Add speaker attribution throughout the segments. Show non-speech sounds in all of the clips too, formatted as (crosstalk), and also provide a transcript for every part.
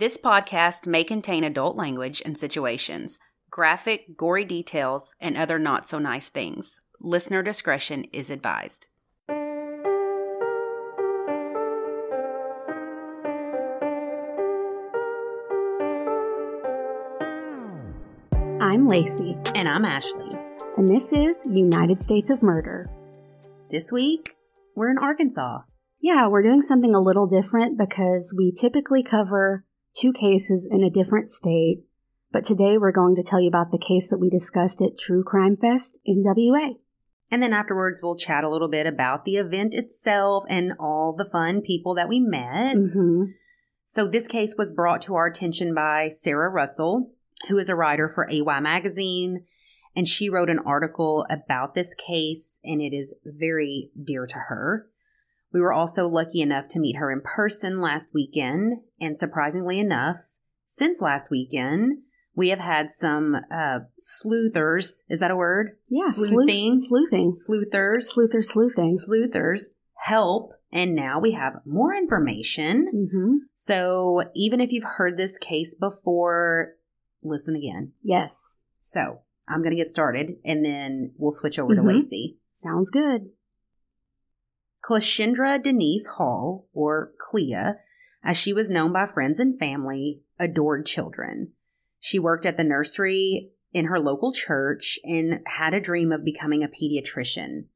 Speaker 1: This podcast may contain adult language and situations, graphic, gory details, and other not so nice things. Listener discretion is advised.
Speaker 2: I'm Lacey,
Speaker 1: And I'm Ashley.
Speaker 2: and this is United States of Murder.
Speaker 1: This week, we're in Arkansas.
Speaker 2: Yeah, we're doing something a little different because we typically cover two cases in a different state, but today we're going to tell you about the case that we discussed at True Crime Fest NWA.
Speaker 1: And then afterwards, we'll chat a little bit about the event itself and all the fun people that we met.
Speaker 2: hmm
Speaker 1: So, this case was brought to our attention by Sarah Russell, who is a writer for AY Magazine. And she wrote an article about this case, and it is very dear to her. We were also lucky enough to meet her in person last weekend. And surprisingly enough, since last weekend, we have had some uh, sleuthers. Is that a word?
Speaker 2: Yeah,
Speaker 1: Sleuthing?
Speaker 2: Sleuthing.
Speaker 1: Sleuthers.
Speaker 2: Sleuther sleuthing.
Speaker 1: Sleuthers help. And now we have more information.
Speaker 2: hmm
Speaker 1: So even if you've heard this case before, listen again.
Speaker 2: Yes,
Speaker 1: So I'm going to get started and then we'll switch over to
Speaker 2: Mhm.
Speaker 1: Lacey.
Speaker 2: sounds good.
Speaker 1: Cleashindra Denise Hall, or Clea, as she was known by friends and family, adored children. She worked at the nursery in her local church and had a dream of becoming a pediatrician.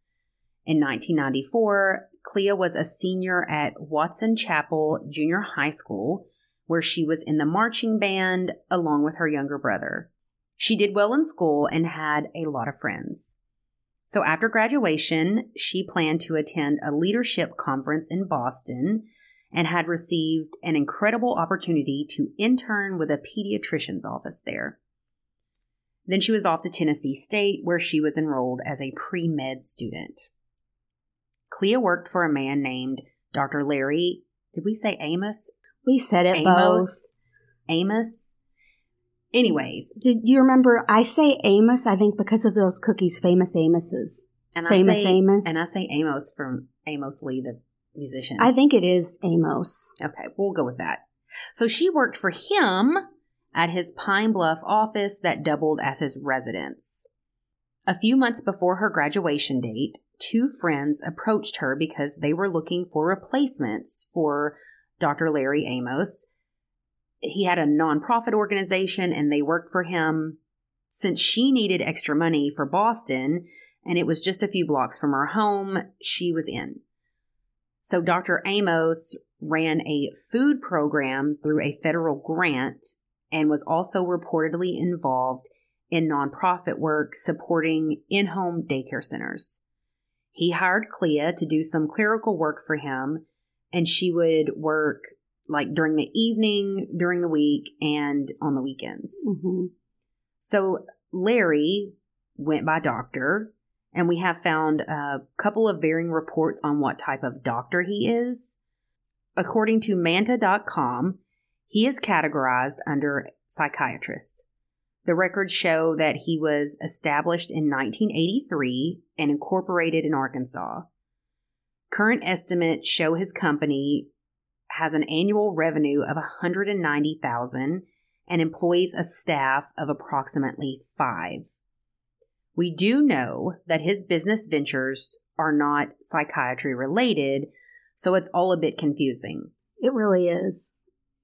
Speaker 1: In 1994, Clea was a senior at Watson Chapel Junior High School, where she was in the marching band along with her younger brother. She did well in school and had a lot of friends. So after graduation, she planned to attend a leadership conference in Boston and had received an incredible opportunity to intern with a pediatrician's office there. Then she was off to Tennessee State, where she was enrolled as a pre med student. Clea worked for a man named Dr. Larry. Did we say Amos?
Speaker 2: We said it both.
Speaker 1: Amos? Anyways,
Speaker 2: Do, you remember? I say Amos, I think, because of those cookies, famous Amos's.
Speaker 1: and
Speaker 2: Famous
Speaker 1: I say,
Speaker 2: Amos.
Speaker 1: and I say Amos from Amos Lee, the musician.
Speaker 2: I think it is Amos.
Speaker 1: Okay, we'll go with that. So she worked for him at his Pine Bluff office that doubled as his residence. A few months before her graduation date, two friends approached her because they were looking for replacements for Dr. Larry Amos. He had a nonprofit organization and they worked for him. Since she needed extra money for Boston and it was just a few blocks from her home, she was in. So Dr. Amos ran a food program through a federal grant and was also reportedly involved in nonprofit work supporting in home daycare centers. He hired Clea to do some clerical work for him, and she would work like during the evening, during the week, and on the weekends.
Speaker 2: hmm
Speaker 1: So Larry went by doctor, and we have found a couple of varying reports on what type of doctor he is. According to Manta.com, he is categorized under psychiatrist. The records show that he was established in 1983 and incorporated in Arkansas. Current estimates show his company has an annual revenue of 190,000 and employs a staff of approximately 5. We do know that his business ventures are not psychiatry related, so it's all a bit confusing.
Speaker 2: It really is.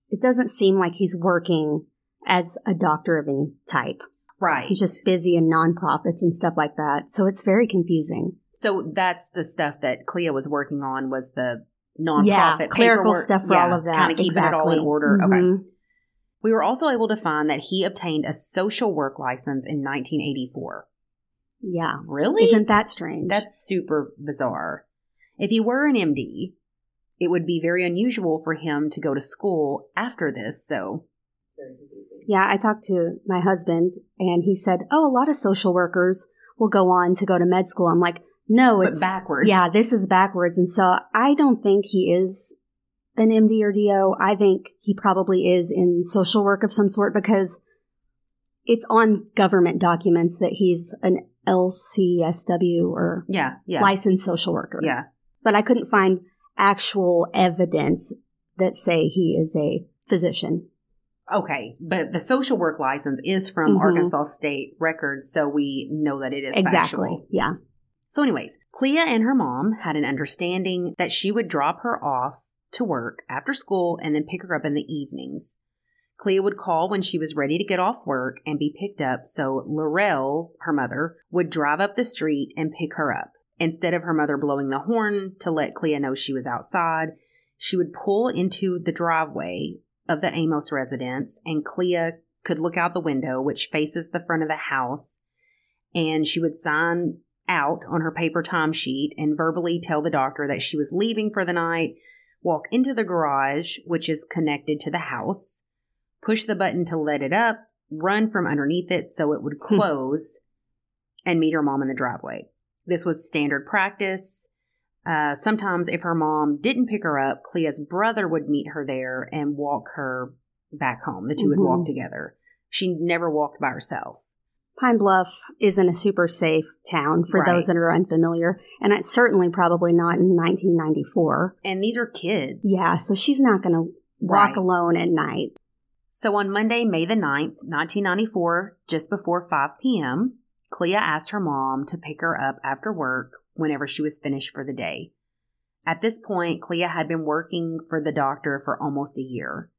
Speaker 2: It doesn't seem like he's working as a doctor of any type.
Speaker 1: Right.
Speaker 2: He's just busy in nonprofits and stuff like that. So it's very confusing.
Speaker 1: So that's the stuff that Clea was working on was the nonprofit
Speaker 2: yeah, clerical stuff for
Speaker 1: Yeah,
Speaker 2: all of that.
Speaker 1: Kind of keeping
Speaker 2: exactly.
Speaker 1: it all in order. Okay.
Speaker 2: Mhm.
Speaker 1: We were also able to find that he obtained a social work license in 1984.
Speaker 2: Yeah.
Speaker 1: Really?
Speaker 2: Isn't that strange?
Speaker 1: That's super bizarre. If he were an MD, it would be very unusual for him to go to school after this, so it's very confusing.
Speaker 2: Yeah, I talked to my husband and he said, Oh, a lot of social workers will go on to go to med school. I'm like, No,
Speaker 1: But
Speaker 2: it's
Speaker 1: backwards.
Speaker 2: Yeah, this is backwards. And so I don't think he is an MD or DO. I think he probably is in social work of some sort because it's on government documents that he's an LCSW or
Speaker 1: Yeah, yeah.
Speaker 2: licensed social worker.
Speaker 1: Yeah.
Speaker 2: But I couldn't find actual evidence that say he is a physician.
Speaker 1: Okay, but the social work license is from
Speaker 2: Mhm.
Speaker 1: Arkansas State Records, so we know that it is
Speaker 2: exactly.
Speaker 1: factual.
Speaker 2: Yeah.
Speaker 1: So, anyways, Clea and her mom had an understanding that she would drop her off to work after school and then pick her up in the evenings. Clea would call when she was ready to get off work and be picked up, so Laurel, her mother, would drive up the street and pick her up. Instead of her mother blowing the horn to let Clea know she was outside, she would pull into the driveway of the Amos residence, and Clea could look out the window, which faces the front of the house, and she would sign out on her paper timesheet and verbally tell the doctor that she was leaving for the night, walk into the garage, which is connected to the house, push the button to let it up, run from underneath it so it would
Speaker 2: Hmm.
Speaker 1: close, and meet her mom in the driveway. This was standard practice. Uh, sometimes, if her mom didn't pick her up, Clea's brother would meet her there and walk her back home. The 2 would walk
Speaker 2: Mhm.
Speaker 1: together. She never walked by herself.
Speaker 2: Pine Bluff isn't a super safe town for
Speaker 1: Right.
Speaker 2: those that are unfamiliar, and it's certainly probably not in 1994.
Speaker 1: And these are kids.
Speaker 2: Yeah, so she's not going to walk
Speaker 1: Right.
Speaker 2: alone at night.
Speaker 1: So on Monday, May the 9th, 1994, just before 5 p.m., Clea asked her mom to pick her up after work whenever she was finished for the day. At this point, Clea had been working for the doctor for almost a year.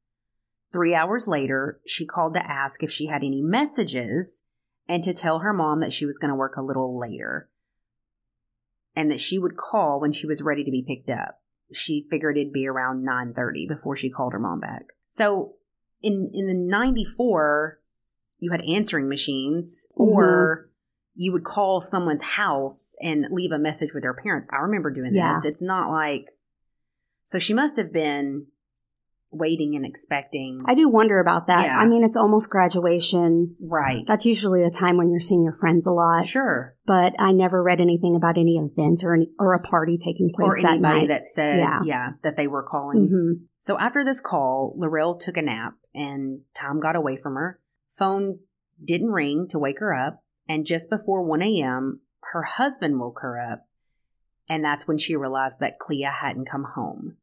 Speaker 1: Three hours later, she called to ask if she had any messages and to tell her mom that she was going to work a little later and that she would call when she was ready to be picked up. She figured it'd be around 9:30 before she called her mom back. So, in in the 94, you had answering machines mm-hmm. or you would call someone's house and leave a message with their parents. I remember doing
Speaker 2: Yeah.
Speaker 1: this. It's not like so she must have been waiting and expecting.
Speaker 2: I do wonder about that.
Speaker 1: Yeah.
Speaker 2: I mean, it's almost graduation.
Speaker 1: right.
Speaker 2: That's usually a time when you're seeing your friends a lot.
Speaker 1: sure.
Speaker 2: But I never read anything about any event or any, or a party taking place
Speaker 1: Or
Speaker 2: that
Speaker 1: anybody
Speaker 2: night.
Speaker 1: that said,
Speaker 2: Yeah.
Speaker 1: yeah. that they were calling.
Speaker 2: hmm
Speaker 1: So after this call, Laurel took a nap and Tom got away from her. Phone didn't ring to wake her up. And just before 1 a.m., her husband woke her up. And that's when she realized that Clea hadn't come home.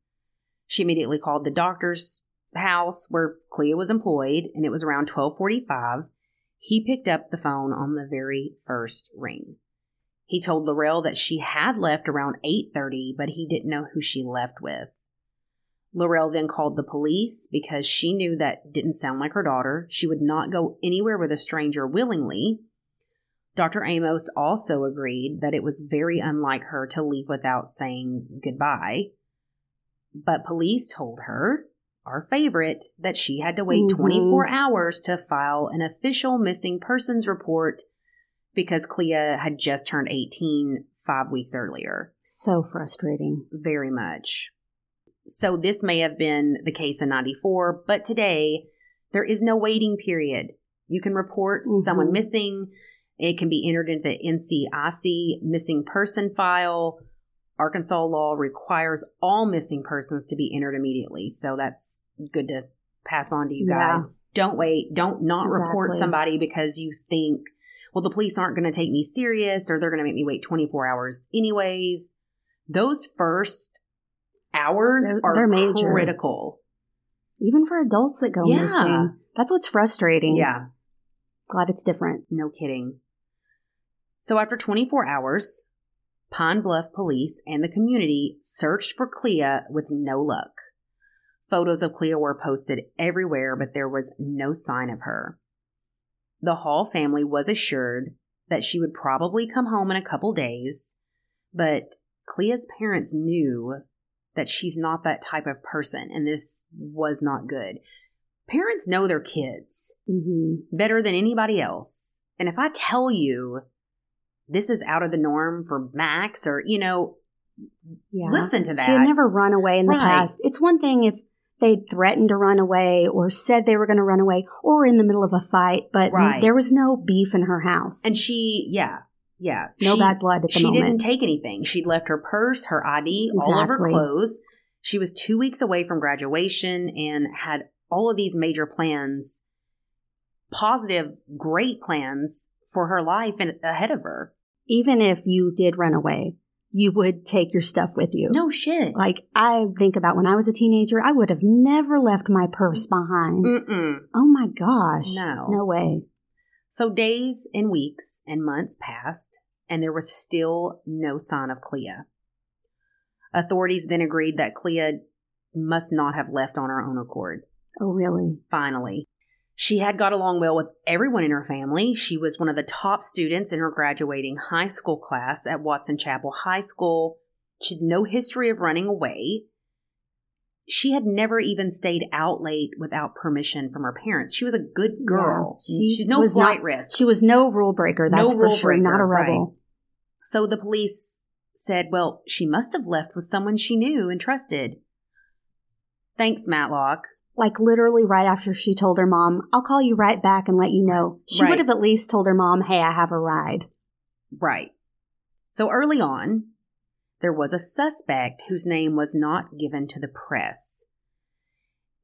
Speaker 1: She immediately called the doctor's house where Clea was employed, and it was around 1245. He picked up the phone on the very first ring. He told Laurel that she had left around 8:30, but he didn't know who she left with. Laurel then called the police because she knew that didn't sound like her daughter. She would not go anywhere with a stranger willingly. Dr. Amos also agreed that it was very unlike her to leave without saying goodbye. But police told her, our favorite, that she had to wait
Speaker 2: Mhm.
Speaker 1: 24 hours to file an official missing persons report because Clea had just turned 18 five weeks earlier
Speaker 2: So frustrating.
Speaker 1: very much. So this may have been the case in 94, but today there is no waiting period. You can report
Speaker 2: Mhm.
Speaker 1: someone missing. It can be entered into the NCIC missing person file. Arkansas law requires all missing persons to be entered immediately. So that's good to pass on to you
Speaker 2: Yeah.
Speaker 1: guys. Don't wait. Don't not report somebody because you think, well, the police aren't going to take me serious or they're going to make me wait 24 hours anyways. Those first hours
Speaker 2: They're-
Speaker 1: are
Speaker 2: they're major.
Speaker 1: critical.
Speaker 2: Even for adults that go
Speaker 1: Yeah.
Speaker 2: missing. That's what's frustrating.
Speaker 1: Yeah,
Speaker 2: Glad it's different.
Speaker 1: no kidding. So after 24 hours, Pine Bluff police and the community searched for Clea with no luck. Photos of Clea were posted everywhere, but there was no sign of her. The Hall family was assured that she would probably come home in a couple days, but Clea's parents knew that she's not that type of person, and this was not good. Parents know their kids
Speaker 2: hmm
Speaker 1: better than anybody else. And if I tell you this is out of the norm for Max or, you know,
Speaker 2: Yeah.
Speaker 1: listen to that.
Speaker 2: She had never run away in the
Speaker 1: Right.
Speaker 2: past. It's one thing if they'd threatened to run away or said they were going to run away or in the middle of a fight, but
Speaker 1: Right.
Speaker 2: there was no beef in her house.
Speaker 1: And she, yeah, yeah.
Speaker 2: no
Speaker 1: she,
Speaker 2: bad blood at the
Speaker 1: She
Speaker 2: moment.
Speaker 1: didn't take anything. She'd left her purse, her ID, all of her clothes. She was two weeks away from graduation and had all of these major plans, positive, great plans for her life and ahead of her.
Speaker 2: Even if you did run away, you would take your stuff with you.
Speaker 1: No shit.
Speaker 2: Like, I think about when I was a teenager, I would have never left my purse behind.
Speaker 1: Mm-mm.
Speaker 2: Oh my gosh.
Speaker 1: No.
Speaker 2: No way.
Speaker 1: So days and weeks and months passed, and there was still no sign of Clea. Authorities then agreed that Clea must not have left on her own accord.
Speaker 2: Oh, really?
Speaker 1: Finally, she had got along well with everyone in her family. She was one of the top students in her graduating high school class at Watson Chapel High School. She had no history of running away. She had never even stayed out late without permission from her parents. She was a good girl.
Speaker 2: Yeah, she mm,
Speaker 1: She's no
Speaker 2: was
Speaker 1: flight
Speaker 2: not-
Speaker 1: risk.
Speaker 2: She was no rule breaker.
Speaker 1: No
Speaker 2: That's for
Speaker 1: rule
Speaker 2: sure. Not a rebel.
Speaker 1: So the police said, well, she must have left with someone she knew and trusted. Thanks, Matlock.
Speaker 2: Like literally right after she told her mom, I'll call you right back and let you know. She
Speaker 1: Right.
Speaker 2: would have at least told her mom, hey, I have a ride.
Speaker 1: Right. So early on, there was a suspect whose name was not given to the press.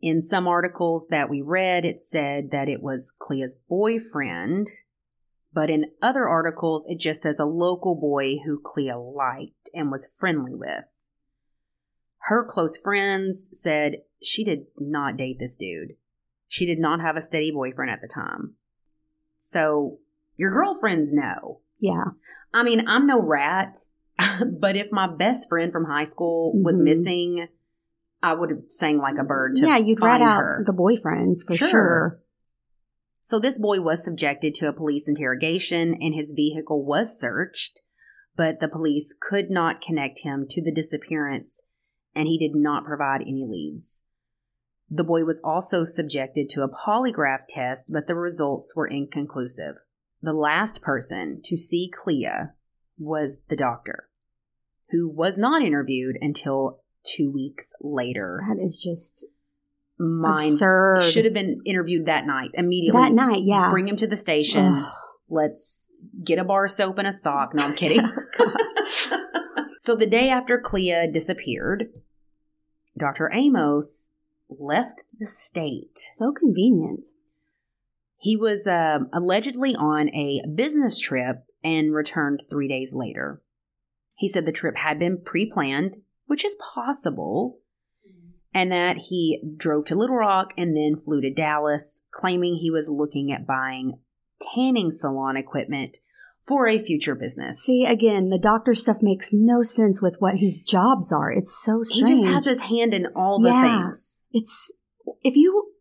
Speaker 1: In some articles that we read, it said that it was Clea's boyfriend, but in other articles, it just says a local boy who Clea liked and was friendly with. Her close friends said she did not date this dude. She did not have a steady boyfriend at the time. So, your girlfriends know.
Speaker 2: Yeah.
Speaker 1: I mean, I'm no rat, (laughs) but if my best friend from high school was
Speaker 2: Mhm.
Speaker 1: missing, I would have sang like a bird to
Speaker 2: yeah, you'd
Speaker 1: find
Speaker 2: rat out
Speaker 1: her.
Speaker 2: the boyfriends for
Speaker 1: Sure.
Speaker 2: sure.
Speaker 1: So this boy was subjected to a police interrogation and his vehicle was searched, but the police could not connect him to the disappearance and he did not provide any leads. The boy was also subjected to a polygraph test, but the results were inconclusive. The last person to see Clea was the doctor, who was not interviewed until two weeks later.
Speaker 2: That is just
Speaker 1: Mine
Speaker 2: absurd.
Speaker 1: should have been interviewed that night immediately.
Speaker 2: that night, yeah.
Speaker 1: Bring him to the station.
Speaker 2: Ugh.
Speaker 1: Let's get a bar of soap and a sock. No, I'm kidding. (laughs) (laughs) so the day after Clea disappeared, Dr. Amos left the state.
Speaker 2: so convenient.
Speaker 1: He was um, allegedly on a business trip and returned three days later. He said the trip had been pre planned, which is possible, and that he drove to Little Rock and then flew to Dallas, claiming he was looking at buying tanning salon equipment for a future business.
Speaker 2: See, again, the doctor stuff makes no sense with what his jobs are. It's so strange.
Speaker 1: he just has his hand in all the
Speaker 2: Yeah.
Speaker 1: things.
Speaker 2: it's if you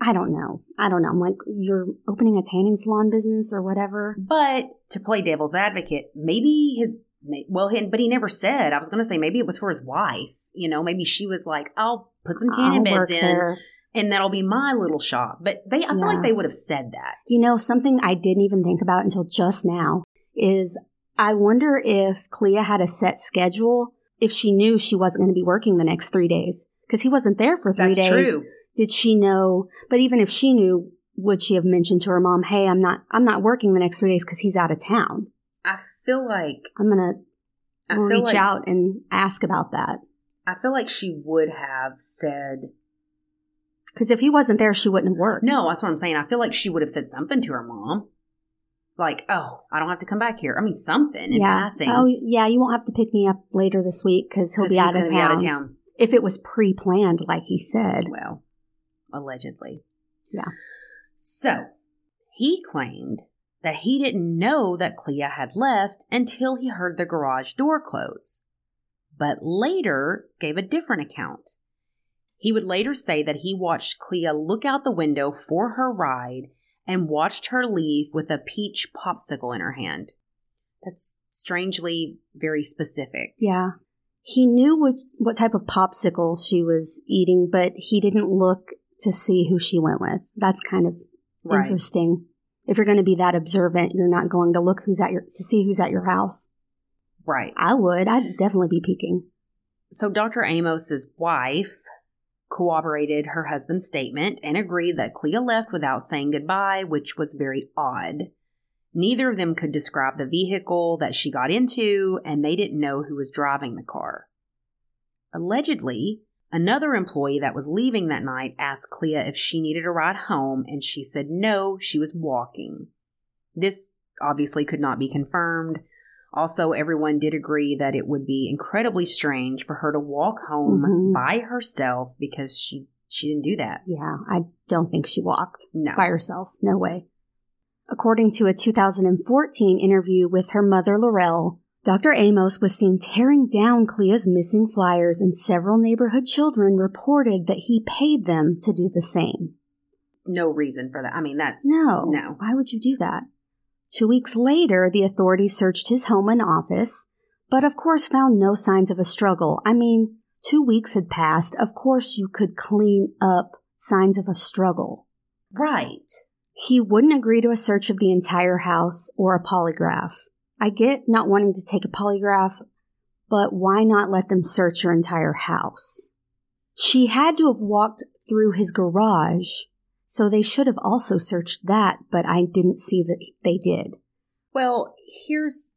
Speaker 2: I don't know. I don't know. I'm like you're opening a tanning salon business or whatever.
Speaker 1: But to play devil's advocate, maybe his well, but he never said. I was going to say maybe it was for his wife. You know, maybe she was like, "I'll put some tanning
Speaker 2: I'll
Speaker 1: beds in,
Speaker 2: there.
Speaker 1: And that'll be my little shop." But they, I feel like they would have said that.
Speaker 2: You know, something I didn't even think about until just now is I wonder if Clea had a set schedule if she knew she wasn't going to be working the next three days because he wasn't there for three
Speaker 1: that's
Speaker 2: days.
Speaker 1: true.
Speaker 2: Did she know? But even if she knew, would she have mentioned to her mom, "Hey, I'm not, I'm not working the next three days because he's out of town.
Speaker 1: I feel like
Speaker 2: I'm gonna
Speaker 1: I
Speaker 2: reach
Speaker 1: like,
Speaker 2: out and ask about that."
Speaker 1: I feel like she would have said
Speaker 2: Because if he wasn't there, she wouldn't have worked.
Speaker 1: no. That's what I'm saying. I feel like she would have said something to her mom, like, "Oh, I don't have to come back here." I mean, something in
Speaker 2: yeah.
Speaker 1: passing.
Speaker 2: Oh, yeah. You won't have to pick me up later this week because he'll be out of,
Speaker 1: gonna be out of
Speaker 2: town.
Speaker 1: town.
Speaker 2: If it was pre-planned, like he said.
Speaker 1: Well, allegedly.
Speaker 2: Yeah.
Speaker 1: So, he claimed that he didn't know that Clea had left until he heard the garage door close, but later gave a different account. He would later say that he watched Clea look out the window for her ride and watched her leave with a peach popsicle in her hand. That's strangely very specific.
Speaker 2: Yeah. He knew which, what type of popsicle she was eating, but he didn't look to see who she went with. That's kind of
Speaker 1: Right.
Speaker 2: interesting. If you're going to be that observant, you're not going to look who's at your to see who's at your house.
Speaker 1: Right.
Speaker 2: I would. I'd definitely be peeking.
Speaker 1: So Dr. Amos's wife corroborated her husband's statement and agreed that Clea left without saying goodbye, which was very odd. Neither of them could describe the vehicle that she got into, and they didn't know who was driving the car. Allegedly, another employee that was leaving that night asked Clea if she needed a ride home, and she said no, she was walking. This obviously could not be confirmed. Also, everyone did agree that it would be incredibly strange for her to walk home
Speaker 2: Mhm.
Speaker 1: by herself because she she didn't do that.
Speaker 2: Yeah, I don't think she walked
Speaker 1: No.
Speaker 2: by herself. No way. According to a 2014 interview with her mother, Laurel, Dr. Amos was seen tearing down Clea's missing flyers, and several neighborhood children reported that he paid them to do the same.
Speaker 1: No reason for that. I mean, that's
Speaker 2: No.
Speaker 1: no.
Speaker 2: Why would you do that? Two weeks later, the authorities searched his home and office, but of course found no signs of a struggle. I mean, two weeks had passed. Of course you could clean up signs of a struggle.
Speaker 1: Right.
Speaker 2: He wouldn't agree to a search of the entire house or a polygraph. I get not wanting to take a polygraph, but why not let them search your entire house? She had to have walked through his garage, so they should have also searched that, but I didn't see that they did.
Speaker 1: Well, here's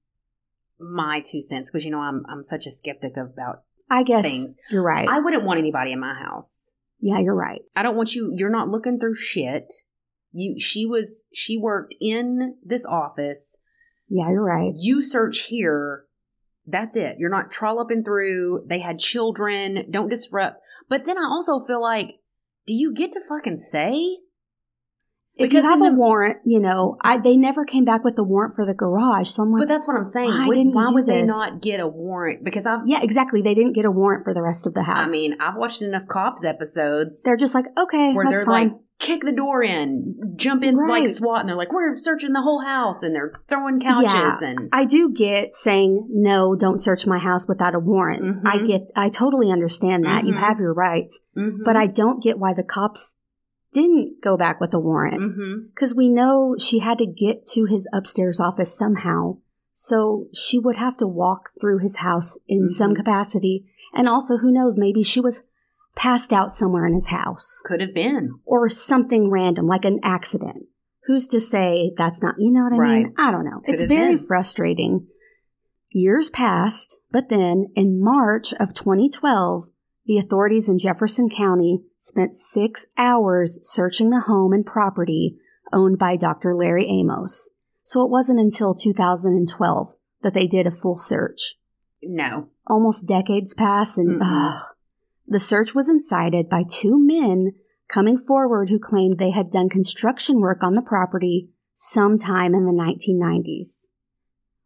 Speaker 1: my two cents because you know I'm I'm such a skeptic about
Speaker 2: I guess
Speaker 1: Things.
Speaker 2: you're right.
Speaker 1: I wouldn't want anybody in my house.
Speaker 2: yeah, you're right.
Speaker 1: I don't want you you're not looking through shit. You she was she worked in this office.
Speaker 2: Yeah, you're right.
Speaker 1: You search here. That's it. You're not trolloping through. They had children. Don't disrupt. But then I also feel like, do you get to fucking say?
Speaker 2: If
Speaker 1: Because
Speaker 2: you have a
Speaker 1: the-
Speaker 2: warrant, you know, I, they never came back with the warrant for the garage. So I'm like,
Speaker 1: But that's what I'm saying.
Speaker 2: Why
Speaker 1: Would- why would they not get a warrant? Because I've,
Speaker 2: yeah, exactly. They didn't get a warrant for the rest of the house.
Speaker 1: I mean, I've watched enough cops episodes
Speaker 2: they're just like, okay,
Speaker 1: where
Speaker 2: that's
Speaker 1: they're
Speaker 2: fine.
Speaker 1: like, kick the door in, jump in like SWAT, and they're like, we're searching the whole house, and they're throwing couches and
Speaker 2: I do get saying no, don't search my house without a warrant.
Speaker 1: Mhm.
Speaker 2: I get, I totally understand that. You
Speaker 1: Mhm.
Speaker 2: have your rights,
Speaker 1: Mhm.
Speaker 2: but I don't get why the cops didn't go back with a warrant because we know she had to get to his upstairs office somehow. So she would have to walk through his house in some
Speaker 1: Mhm.
Speaker 2: capacity. And also, who knows, maybe she was passed out somewhere in his house
Speaker 1: could have been.
Speaker 2: or something random, like an accident. Who's to say that's not, you know what I mean? I don't know.
Speaker 1: Could
Speaker 2: it's very
Speaker 1: been.
Speaker 2: frustrating. Years passed, but then in March of 2012, the authorities in Jefferson County spent six hours searching the home and property owned by Dr. Larry Amos. So it wasn't until 2012 that they did a full search.
Speaker 1: No.
Speaker 2: Almost decades pass and
Speaker 1: Mm-mm.
Speaker 2: ugh. The search was incited by two men coming forward who claimed they had done construction work on the property sometime in the 1990s.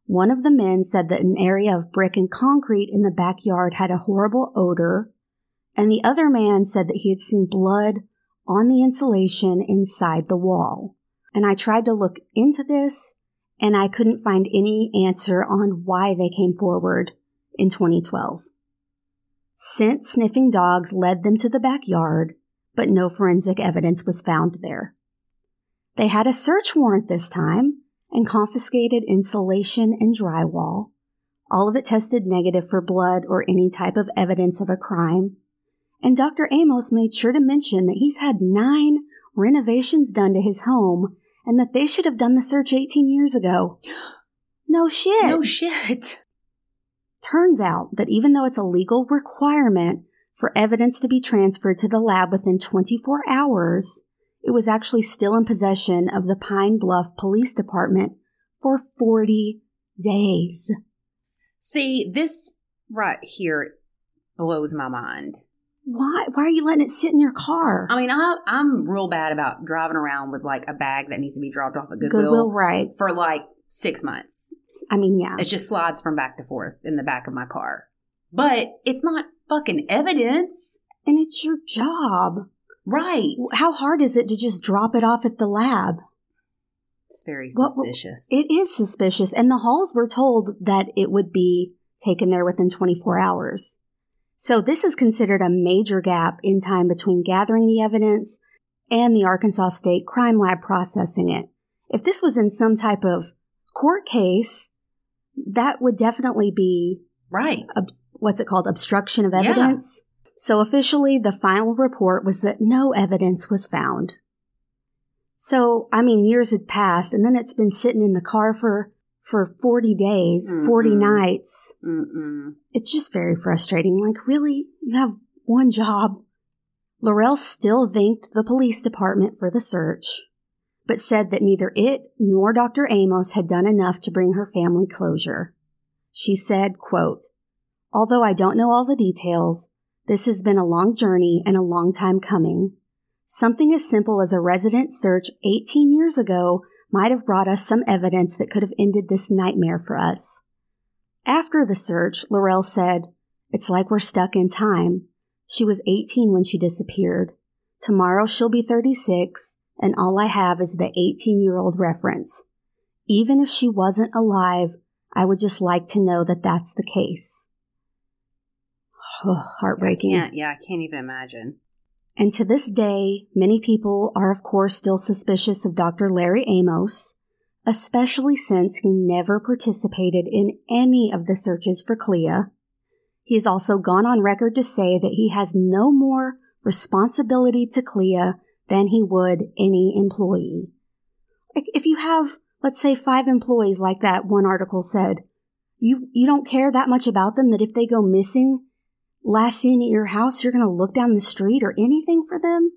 Speaker 2: One of the men said that an area of brick and concrete in the backyard had a horrible odor, and the other man said that he had seen blood on the insulation inside the wall. And I tried to look into this, and I couldn't find any answer on why they came forward in 2012. Scent sniffing dogs led them to the backyard, but no forensic evidence was found there. They had a search warrant this time and confiscated insulation and drywall. All of it tested negative for blood or any type of evidence of a crime. And Dr. Amos made sure to mention that he's had nine renovations done to his home and that they should have done the search 18 years ago. (gasps) No shit.
Speaker 1: No shit.
Speaker 2: Turns out that even though it's a legal requirement for evidence to be transferred to the lab within 24 hours, it was actually still in possession of the Pine Bluff Police Department for 40 days.
Speaker 1: See, this right here blows my mind.
Speaker 2: Why? Why are you letting it sit in your car?
Speaker 1: I mean, I, I'm real bad about driving around with like a bag that needs to be dropped off at Goodwill,
Speaker 2: Goodwill, right?
Speaker 1: for like six months.
Speaker 2: I mean, yeah.
Speaker 1: It just slides from back to forth in the back of my car. But it's not fucking evidence.
Speaker 2: And it's your job.
Speaker 1: Right.
Speaker 2: How hard is it to just drop it off at the lab?
Speaker 1: It's very suspicious.
Speaker 2: It is suspicious, and the Halls were told that it would be taken there within 24 hours. So this is considered a major gap in time between gathering the evidence and the Arkansas State Crime Lab processing it. If this was in some type of court case, that would definitely be
Speaker 1: right.
Speaker 2: what's it called? Obstruction of
Speaker 1: Yeah.
Speaker 2: evidence. So officially, the final report was that no evidence was found. So, I mean, years had passed and then it's been sitting in the car for, for 40 days, 40
Speaker 1: Mm-mm.
Speaker 2: nights.
Speaker 1: Mm-mm.
Speaker 2: It's just very frustrating. Like, really? You have one job. Laurel still thanked the police department for the search, but said that neither it nor Dr. Amos had done enough to bring her family closure. She said, quote, Although I don't know all the details, this has been a long journey and a long time coming. Something as simple as a resident search 18 years ago might have brought us some evidence that could have ended this nightmare for us. After the search, Laurel said, It's like we're stuck in time. She was 18 when she disappeared. Tomorrow she'll be 36, and all I have is the 18 year old reference. Even if she wasn't alive, I would just like to know that that's the case. Oh, heartbreaking.
Speaker 1: I can't, yeah, I can't even imagine.
Speaker 2: And to this day, many people are, of course, still suspicious of Dr. Larry Amos, especially since he never participated in any of the searches for Clea. He has also gone on record to say that he has no more responsibility to Clea than he would any employee. Like if you have, let's say, five employees like that one article said, you, you don't care that much about them that if they go missing, last seen at your house, you're going to look down the street or anything for them?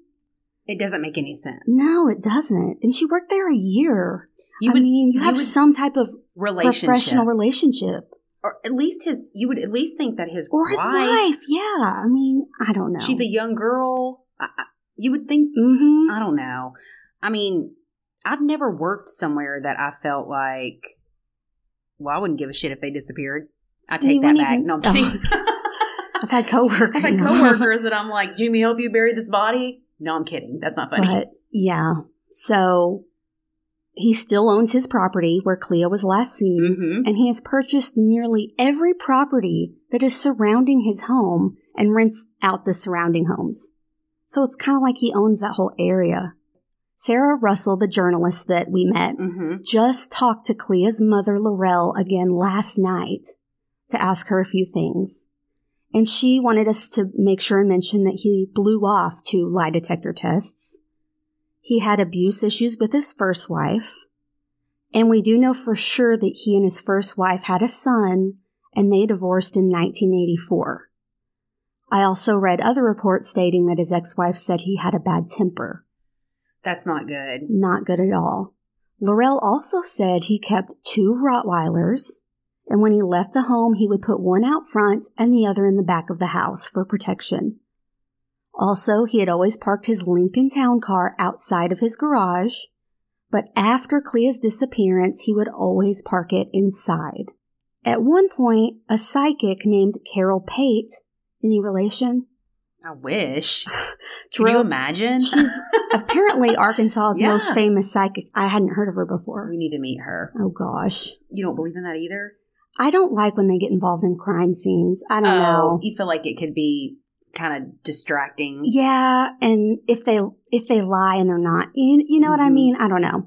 Speaker 1: It doesn't make any sense.
Speaker 2: No, it doesn't. And she worked there a year.
Speaker 1: You
Speaker 2: I
Speaker 1: would-
Speaker 2: mean, you
Speaker 1: you
Speaker 2: have some type of
Speaker 1: Relationship.
Speaker 2: professional relationship.
Speaker 1: or at least his, you would at least think that his
Speaker 2: Or his wife. Yeah. I mean, I don't know.
Speaker 1: she's a young girl. I, I, you would think,
Speaker 2: Mm-hmm.
Speaker 1: I don't know. I mean, I've never worked somewhere that I felt like, well, I wouldn't give a shit if they disappeared. I take
Speaker 2: You
Speaker 1: that back.
Speaker 2: even-
Speaker 1: No, I'm (laughs)
Speaker 2: Oh.
Speaker 1: kidding.
Speaker 2: I've had coworkers.
Speaker 1: I've had coworkers that I'm like, Jimmy, help you bury this body. No, I'm kidding. That's not funny.
Speaker 2: But yeah. So he still owns his property where Clea was last seen.
Speaker 1: hmm
Speaker 2: and he has purchased nearly every property that is surrounding his home and rents out the surrounding homes. So it's kind of like he owns that whole area. Sarah Russell, the journalist that we met,
Speaker 1: hmm
Speaker 2: just talked to Clea's mother, Laurel, again last night to ask her a few things. And she wanted us to make sure and mention that he blew off two lie detector tests. He had abuse issues with his first wife. And we do know for sure that he and his first wife had a son and they divorced in 1984. I also read other reports stating that his ex-wife said he had a bad temper.
Speaker 1: That's not good.
Speaker 2: Not good at all. Laurel also said he kept two Rottweilers, and when he left the home, he would put one out front and the other in the back of the house for protection. Also, he had always parked his Lincoln Town car outside of his garage, but after Clea's disappearance, he would always park it inside. At one point, a psychic named Carol Pate, any relation?
Speaker 1: I wish. (laughs) Can you imagine?
Speaker 2: She's (laughs) apparently Arkansas's
Speaker 1: Yeah.
Speaker 2: most famous psychic. I hadn't heard of her before.
Speaker 1: we need to meet her.
Speaker 2: Oh gosh.
Speaker 1: You don't believe in that either?
Speaker 2: I don't like when they get involved in crime scenes. I don't
Speaker 1: oh,
Speaker 2: know.
Speaker 1: you feel like it could be kind of distracting.
Speaker 2: Yeah, and if they if they lie and they're not, you, you know what I
Speaker 1: Mhm.
Speaker 2: mean? I don't know.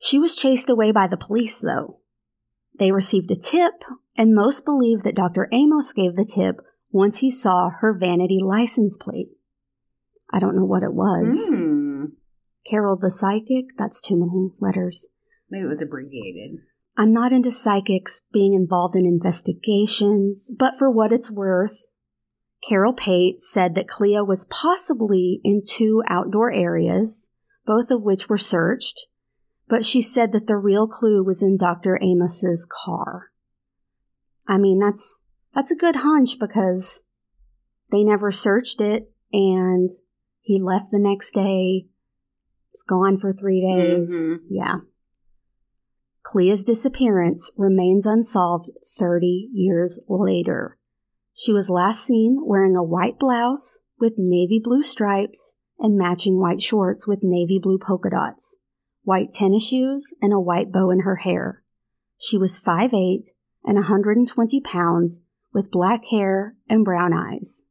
Speaker 2: She was chased away by the police though. They received a tip, and most believe that Dr. Amos gave the tip once he saw her vanity license plate. I don't know what it was.
Speaker 1: Hmm.
Speaker 2: Carol the psychic? That's too many letters.
Speaker 1: Maybe it was abbreviated.
Speaker 2: I'm not into psychics being involved in investigations, but for what it's worth, Carol Pate said that Clea was possibly in two outdoor areas, both of which were searched, but she said that the real clue was in Dr. Amos's car. I mean, that's, that's a good hunch because they never searched it and he left the next day. It's gone for three days.
Speaker 1: Mhm.
Speaker 2: Yeah. Clea's disappearance remains unsolved 30 years later. She was last seen wearing a white blouse with navy blue stripes and matching white shorts with navy blue polka dots, white tennis shoes, and a white bow in her hair. She was 5'8 and 120 pounds with black hair and brown eyes.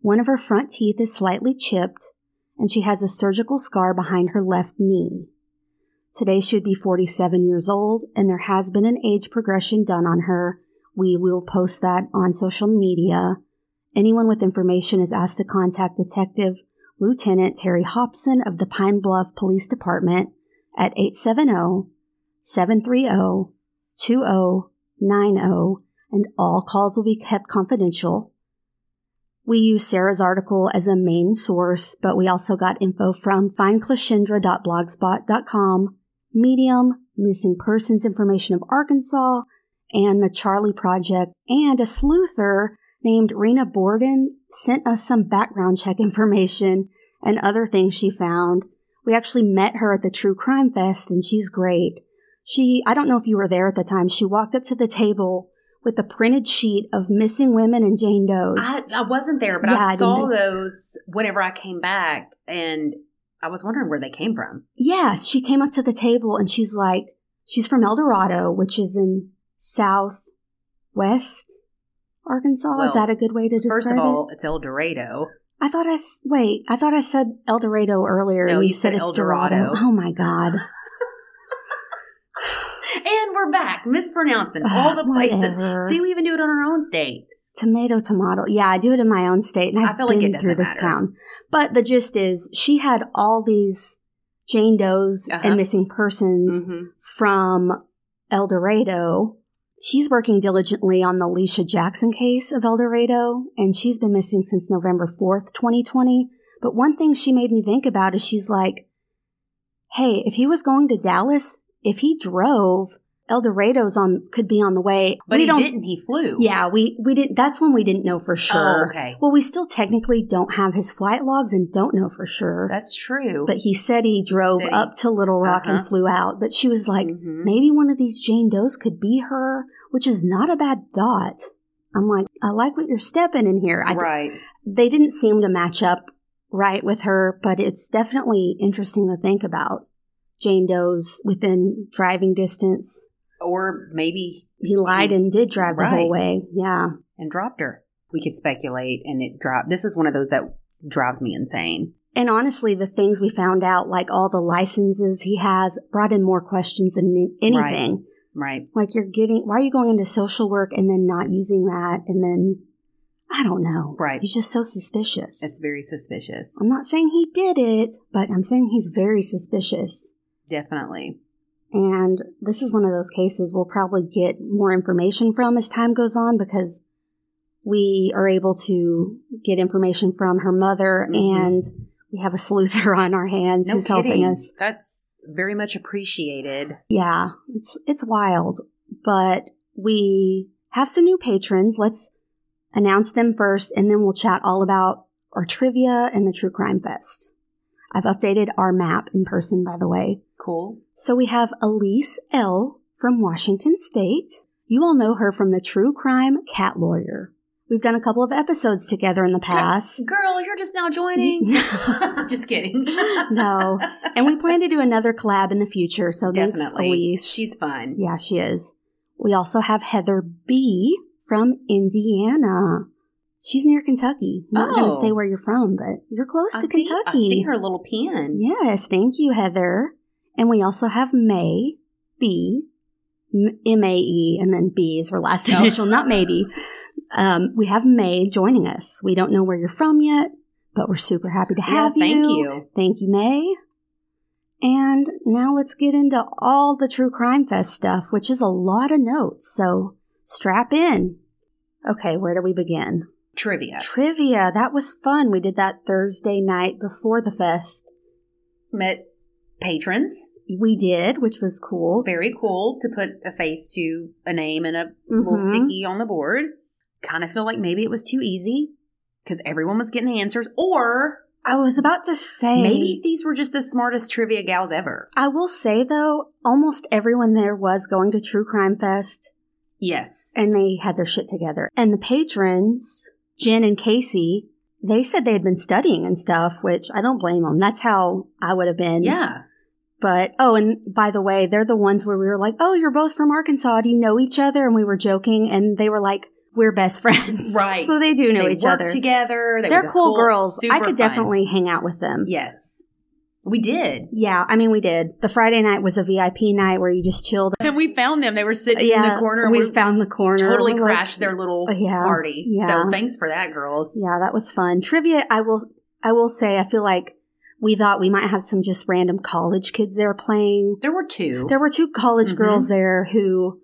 Speaker 2: One of her front teeth is slightly chipped, and she has a surgical scar behind her left knee. Today she would be 47 years old, and there has been an age progression done on her. We will post that on social media. Anyone with information is asked to contact Detective Lieutenant Terry Hopson of the Pine Bluff Police Department at 870 730 2090, and all calls will be kept confidential. We use Sarah's article as a main source, but we also got info from findcleashindra.blogspot.com, Medium, Missing Persons Information of Arkansas, and the Charley Project and a sleuther named Rena Borden sent us some background check information and other things she found. We actually met her at the True Crime Fest and she's great. She, I don't know if you were there at the time, she walked up to the table with a printed sheet of missing women and Jane Does.
Speaker 1: I, I wasn't there, but
Speaker 2: Yeah,
Speaker 1: I
Speaker 2: I
Speaker 1: saw those whenever I came back, and I was wondering where they came from.
Speaker 2: yeah, she came up to the table and she's like, she's from El Dorado, which is in southwest Arkansas. is that a good way to describe it?
Speaker 1: First of
Speaker 2: it?
Speaker 1: all, it's El Dorado.
Speaker 2: I thought I wait. I thought I said El Dorado earlier,
Speaker 1: No,
Speaker 2: and
Speaker 1: you
Speaker 2: you said,
Speaker 1: said
Speaker 2: it's.
Speaker 1: Dorado.
Speaker 2: Oh my god! (laughs)
Speaker 1: And we're back, mispronouncing all the places.
Speaker 2: Whatever.
Speaker 1: See, we even do it on our own state.
Speaker 2: Tomato, tomato. Yeah, I do it in my own state, and
Speaker 1: I
Speaker 2: I've
Speaker 1: feel like
Speaker 2: been
Speaker 1: it
Speaker 2: through this
Speaker 1: matter.
Speaker 2: town. But the gist is, she had all these Jane Does
Speaker 1: Uh-huh.
Speaker 2: and missing persons
Speaker 1: Mm-hmm.
Speaker 2: from El Dorado. She's working diligently on the Leisha Jackson case of El Dorado, and she's been missing since November 4th, 2020. But one thing she made me think about is she's like, hey, if he was going to Dallas, if he drove, El Dorado's on could be on the way.
Speaker 1: But
Speaker 2: we
Speaker 1: he
Speaker 2: don't,
Speaker 1: didn't. He flew.
Speaker 2: Yeah, we we didn't. That's when we didn't know for sure.
Speaker 1: Oh, okay.
Speaker 2: Well, we still technically don't have his flight logs and don't know for sure.
Speaker 1: That's true.
Speaker 2: but he said he drove
Speaker 1: he-
Speaker 2: up to Little Rock
Speaker 1: Uh-huh.
Speaker 2: and flew out. But she was like,
Speaker 1: Mhm.
Speaker 2: maybe one of these Jane Does could be her, which is not a bad thought. I'm like, I like what you're stepping in here. I,
Speaker 1: right.
Speaker 2: They didn't seem to match up right with her, but it's definitely interesting to think about. Jane Doe's within driving distance.
Speaker 1: Or maybe
Speaker 2: He lied and did drive the whole way. Yeah.
Speaker 1: and dropped her. We could speculate, and it dropped. This is one of those that drives me insane.
Speaker 2: And honestly, the things we found out, like all the licenses he has, brought in more questions than anything.
Speaker 1: Right.
Speaker 2: Like you're getting, why are you going into social work and then not using that? And then, I don't know.
Speaker 1: Right.
Speaker 2: He's just so suspicious.
Speaker 1: It's very suspicious.
Speaker 2: I'm not saying he did it, but I'm saying he's very suspicious.
Speaker 1: Definitely.
Speaker 2: And this is one of those cases we'll probably get more information from as time goes on because we are able to get information from her mother
Speaker 1: Mhm.
Speaker 2: and we have a sleuther (laughs) on our hands
Speaker 1: No
Speaker 2: who's
Speaker 1: kidding.
Speaker 2: helping us.
Speaker 1: That's very much appreciated.
Speaker 2: Yeah, it's it's wild, but we have some new patrons. Let's announce them first and then we'll chat all about our trivia and the True Crime Fest. I've updated our map in person by the way.
Speaker 1: Cool.
Speaker 2: So we have Elise L. from Washington State. You all know her from the True Crime Cat Lawyer. We've done a couple of episodes together in the past.
Speaker 1: Girl, you're just now joining. (laughs) (laughs) just kidding. (laughs)
Speaker 2: No. And we plan to do another collab in the future. So thanks,
Speaker 1: Definitely.
Speaker 2: Elise.
Speaker 1: She's fun.
Speaker 2: yeah, she is. We also have Heather B. from Indiana. She's near Kentucky. I'm not going
Speaker 1: Oh.
Speaker 2: to say where you're from, but you're close
Speaker 1: I
Speaker 2: to
Speaker 1: see,
Speaker 2: Kentucky.
Speaker 1: I see her little pin.
Speaker 2: Yes, thank you, Heather. And we also have May B, M A E, and then B is her last
Speaker 1: Oh.
Speaker 2: initial, not maybe. Um, we have May joining us. We don't know where you're from yet, but we're super happy to
Speaker 1: Yeah,
Speaker 2: have you.
Speaker 1: thank you.
Speaker 2: Thank you, May. And now let's get into all the True Crime Fest stuff, which is a lot of notes. So strap in. Okay, where do we begin?
Speaker 1: Trivia.
Speaker 2: Trivia. That was fun. We did that Thursday night before the fest.
Speaker 1: Met patrons.
Speaker 2: We did, which was cool.
Speaker 1: Very cool to put a face to a name and a little
Speaker 2: Mhm.
Speaker 1: sticky on the board. Kind of feel like maybe it was too easy because everyone was getting the answers, or
Speaker 2: I was about to say
Speaker 1: maybe these were just the smartest trivia gals ever.
Speaker 2: I will say though, almost everyone there was going to True Crime Fest
Speaker 1: Yes.
Speaker 2: and they had their shit together. And the patrons, Jen and Casey, they said they had been studying and stuff, which I don't blame them. That's how I would have been.
Speaker 1: Yeah.
Speaker 2: But, oh, and by the way, they're the ones where we were like, oh, you're both from Arkansas. Do you know each other? And we were joking and they were like, we're best (laughs) friends.
Speaker 1: Right.
Speaker 2: so they do know
Speaker 1: they
Speaker 2: each
Speaker 1: work
Speaker 2: other.
Speaker 1: together. They
Speaker 2: They're cool girls. I could
Speaker 1: fun.
Speaker 2: definitely hang out with them.
Speaker 1: Yes. We did.
Speaker 2: Yeah, I mean, we did. The Friday night was a VIP night where you just chilled.
Speaker 1: And we found them. They were sitting
Speaker 2: yeah,
Speaker 1: in the corner.
Speaker 2: we found the corner.
Speaker 1: totally
Speaker 2: We're like-
Speaker 1: crashed their little
Speaker 2: Yeah,
Speaker 1: party.
Speaker 2: yeah.
Speaker 1: So thanks for that, girls.
Speaker 2: Yeah, that was fun. Trivia, I will, I will say, I feel like we thought we might have some just random college kids there playing.
Speaker 1: There were two,
Speaker 2: There were two college
Speaker 1: Mhm.
Speaker 2: girls there who